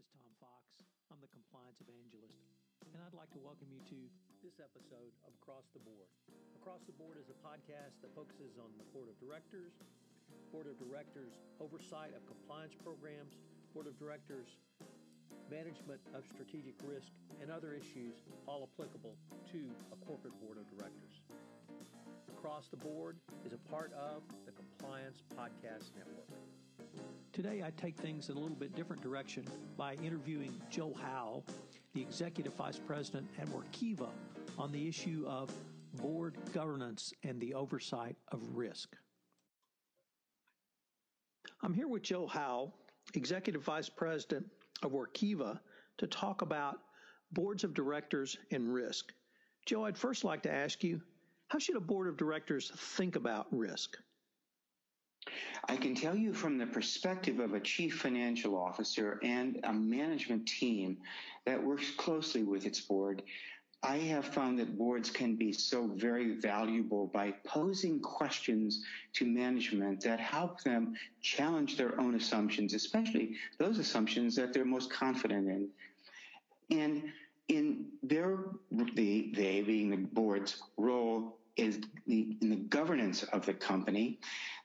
This is Tom Fox. I'm the compliance evangelist, and I'd like to welcome you to this episode of Across the Board. Across the Board is a podcast that focuses on the board of directors, board of directors oversight of compliance programs, board of directors management of strategic risk, and other issues all applicable to a corporate board of directors. Across the Board is a part of the Compliance Podcast Network. Today, I take things in a little bit different direction by interviewing Joe Howell, the Executive Vice President at Workiva, on the issue of board governance and the oversight of risk. I'm here with Joe Howell, Executive Vice President of Workiva, to talk about boards of directors and risk. Joe, I'd first like to ask you how should a board of directors think about risk? I can tell you from the perspective of a chief financial officer and a management team that works closely with its board, I have found that boards can be so very valuable by posing questions to management that help them challenge their own assumptions, especially those assumptions that they're most confident in. And in their, the, they being the board's role is the, in the governance of the company,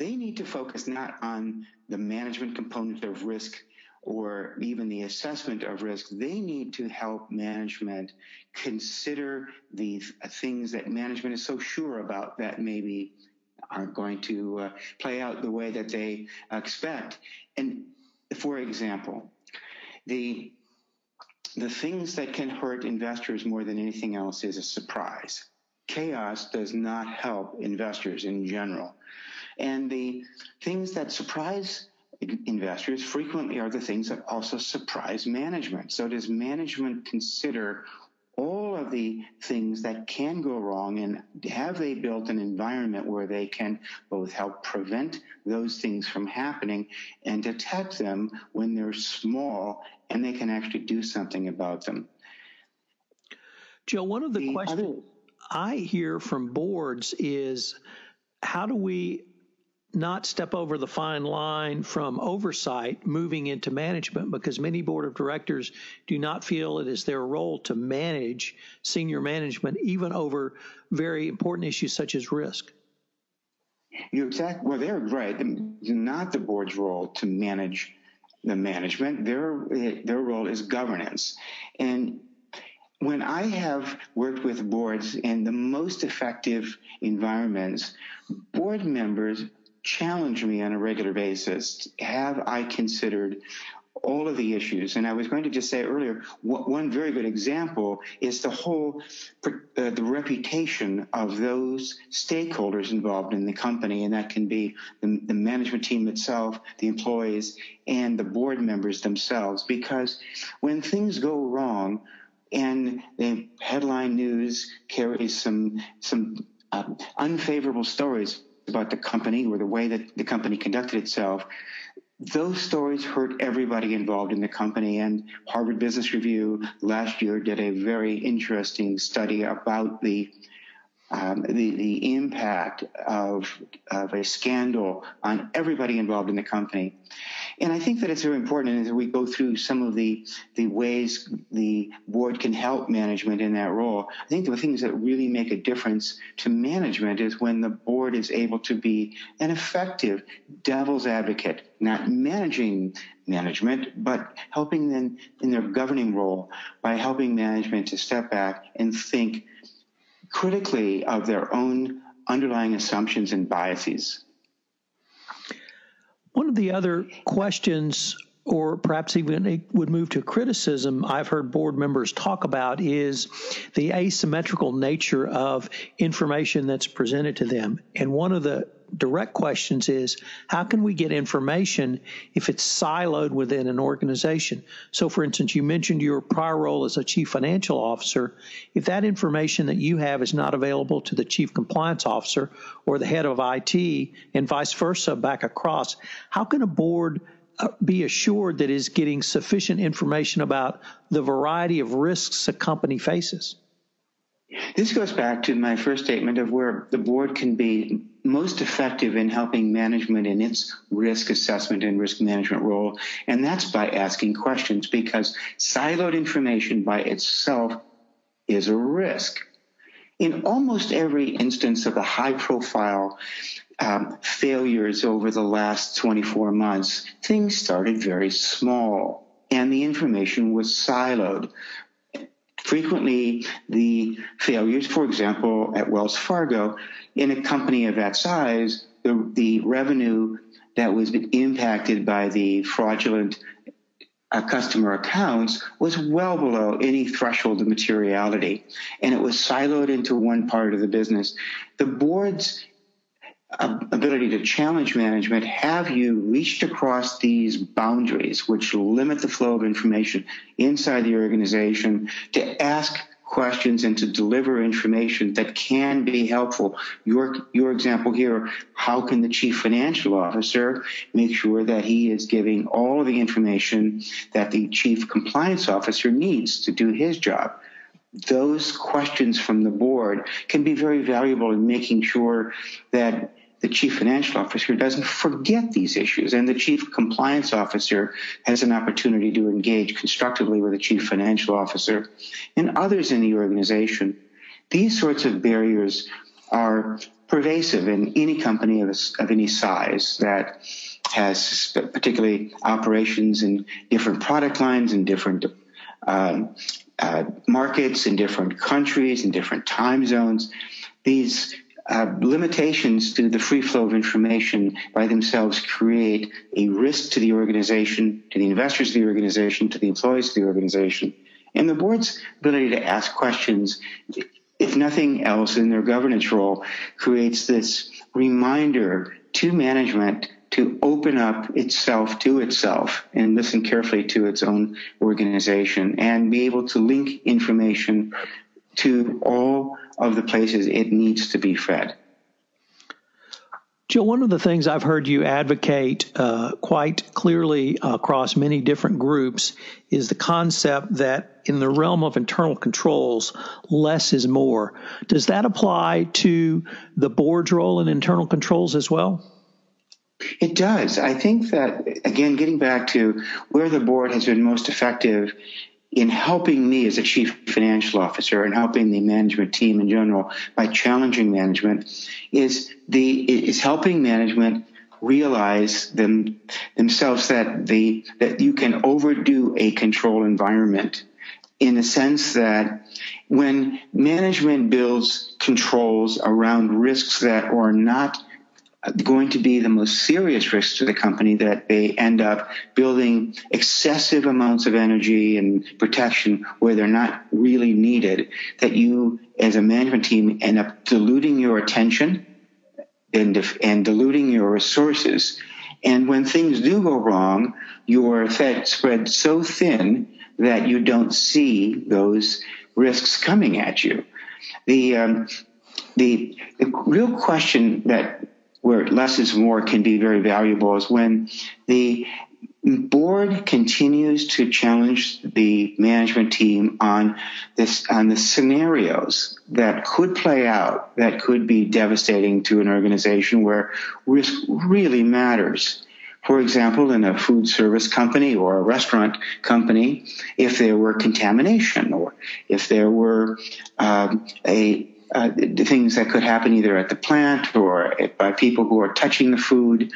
they need to focus not on the management component of risk or even the assessment of risk. They need to help management consider the things that management is so sure about that maybe aren't going to uh, play out the way that they expect. And for example, the the things that can hurt investors more than anything else is a surprise chaos does not help investors in general. And the things that surprise investors frequently are the things that also surprise management. So does management consider all of the things that can go wrong and have they built an environment where they can both help prevent those things from happening and detect them when they're small and they can actually do something about them. Joe, one of the, the questions other, I hear from boards is how do we not step over the fine line from oversight moving into management because many board of directors do not feel it is their role to manage senior management even over very important issues such as risk. You're exactly well. They're right. It's not the board's role to manage the management. Their their role is governance, and when I have worked with boards in the most effective environments, board members challenge me on a regular basis. Have I considered all of the issues? And I was going to just say earlier, one very good example is the whole, uh, the reputation of those stakeholders involved in the company. And that can be the, the management team itself, the employees, and the board members themselves. Because when things go wrong, and the headline news carries some some uh, unfavorable stories about the company or the way that the company conducted itself. Those stories hurt everybody involved in the company. And Harvard Business Review last year did a very interesting study about the um, the, the impact of, of a scandal on everybody involved in the company. And I think that it's very important as we go through some of the, the ways the board can help management in that role. I think the things that really make a difference to management is when the board is able to be an effective devil's advocate, not managing management, but helping them in their governing role by helping management to step back and think critically of their own underlying assumptions and biases. One of the other questions, or perhaps even it would move to criticism, I've heard board members talk about is the asymmetrical nature of information that's presented to them. And one of the direct questions is how can we get information if it's siloed within an organization? So, for instance, you mentioned your prior role as a chief financial officer. If that information that you have is not available to the chief compliance officer or the head of IT and vice versa back across, how can a board uh, be assured that is getting sufficient information about the variety of risks a company faces? This goes back to my first statement of where the board can be most effective in helping management in its risk assessment and risk management role. And that's by asking questions because siloed information by itself is a risk. In almost every instance of the high profile um, failures over the last 24 months, things started very small and the information was siloed. Frequently, the failures, for example, at Wells Fargo, in a company of that size, the, the revenue that was impacted by the fraudulent uh, customer accounts was well below any threshold of materiality, and it was siloed into one part of the business. The board's Um, ability to challenge management have you reached across these boundaries which limit the flow of information inside the organization to ask questions and to deliver information that can be helpful. Your, your example here, how can the chief financial officer make sure that he is giving all of the information that the chief compliance officer needs to do his job? Those questions from the board can be very valuable in making sure that the chief financial officer doesn't forget these issues, and the chief compliance officer has an opportunity to engage constructively with the chief financial officer and others in the organization. These sorts of barriers are pervasive in any company of, of any size that has particularly operations in different product lines and different um, uh, markets in different countries in different time zones. These uh, limitations to the free flow of information by themselves create a risk to the organization, to the investors of the organization, to the employees of the organization. And the board's ability to ask questions, if nothing else in their governance role, creates this reminder to management to open up itself to itself and listen carefully to its own organization and be able to link information to all of the places it needs to be fed. Joe, one of the things I've heard you advocate uh, quite clearly across many different groups is the concept that in the realm of internal controls, less is more. Does that apply to the board's role in internal controls as well? It does. I think that, again, getting back to where the board has been most effective in helping me as a chief financial officer and helping the management team in general by challenging management is the is helping management realize them themselves that the that you can overdo a control environment in the sense that when management builds controls around risks that are not going to be the most serious risk to the company that they end up building excessive amounts of energy and protection where they're not really needed, that you as a management team end up diluting your attention and, and diluting your resources. And when things do go wrong, you're fed, spread so thin that you don't see those risks coming at you. The, um, the, the real question that where less is more can be very valuable is when the board continues to challenge the management team on this on the scenarios that could play out that could be devastating to an organization where risk really matters. For example, in a food service company or a restaurant company, if there were contamination or if there were um, a uh, things that could happen either at the plant or by people who are touching the food.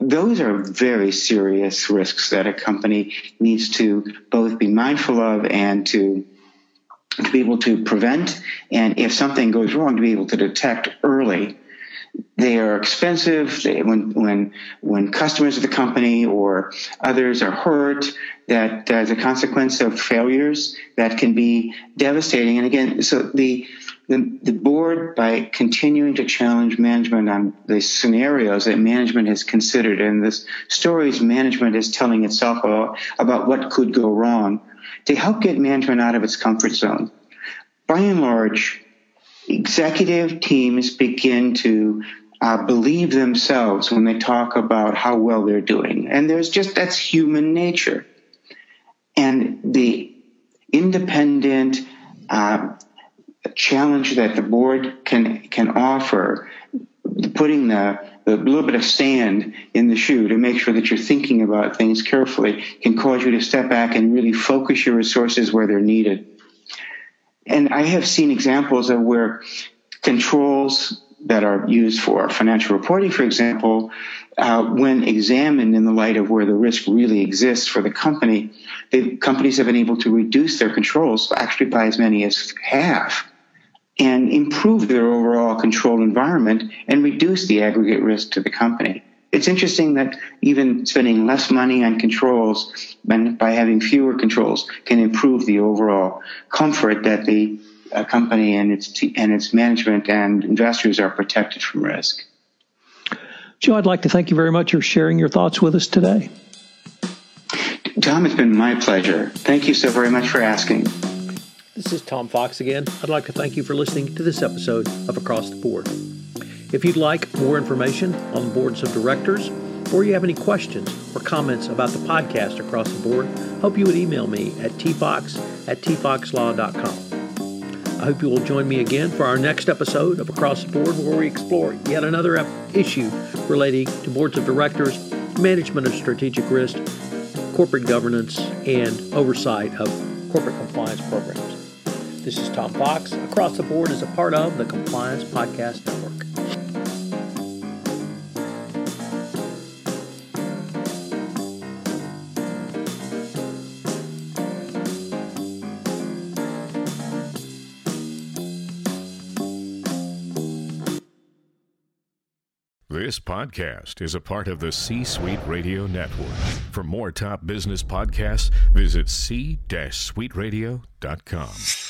Those are very serious risks that a company needs to both be mindful of and to to be able to prevent, and if something goes wrong, to be able to detect early. They are expensive. They, when when when customers of the company or others are hurt, that as a consequence of failures, that can be devastating. And again, so the the, the board, by continuing to challenge management on the scenarios that management has considered and the stories management is telling itself about, about what could go wrong, to help get management out of its comfort zone. By and large, executive teams begin to uh, believe themselves when they talk about how well they're doing. And there's just, that's human nature. And the independent, uh, challenge that the board can can offer putting the, the little bit of sand in the shoe to make sure that you're thinking about things carefully can cause you to step back and really focus your resources where they're needed. And I have seen examples of where controls that are used for financial reporting, for example, uh, when examined in the light of where the risk really exists for the company, the companies have been able to reduce their controls actually by as many as half and improve their overall control environment and reduce the aggregate risk to the company. It's interesting that even spending less money on controls and by having fewer controls can improve the overall comfort that the uh, company and its t- and its management and investors are protected from risk. Joe, I'd like to thank you very much for sharing your thoughts with us today. Tom, it's been my pleasure. Thank you so very much for asking. This is Tom Fox again. I'd like to thank you for listening to this episode of Across the Board. If you'd like more information on boards of directors, or you have any questions or comments about the podcast across the board, hope you would email me at tfox at tfoxlaw.com. I hope you will join me again for our next episode of Across the Board, where we explore yet another issue relating to boards of directors, management of strategic risk, corporate governance, and oversight of corporate compliance programs. This is Tom Fox. Across the Board is a part of the Compliance Podcast Network. This podcast is a part of the C Suite Radio Network. For more top business podcasts, visit c-suiteradio.com.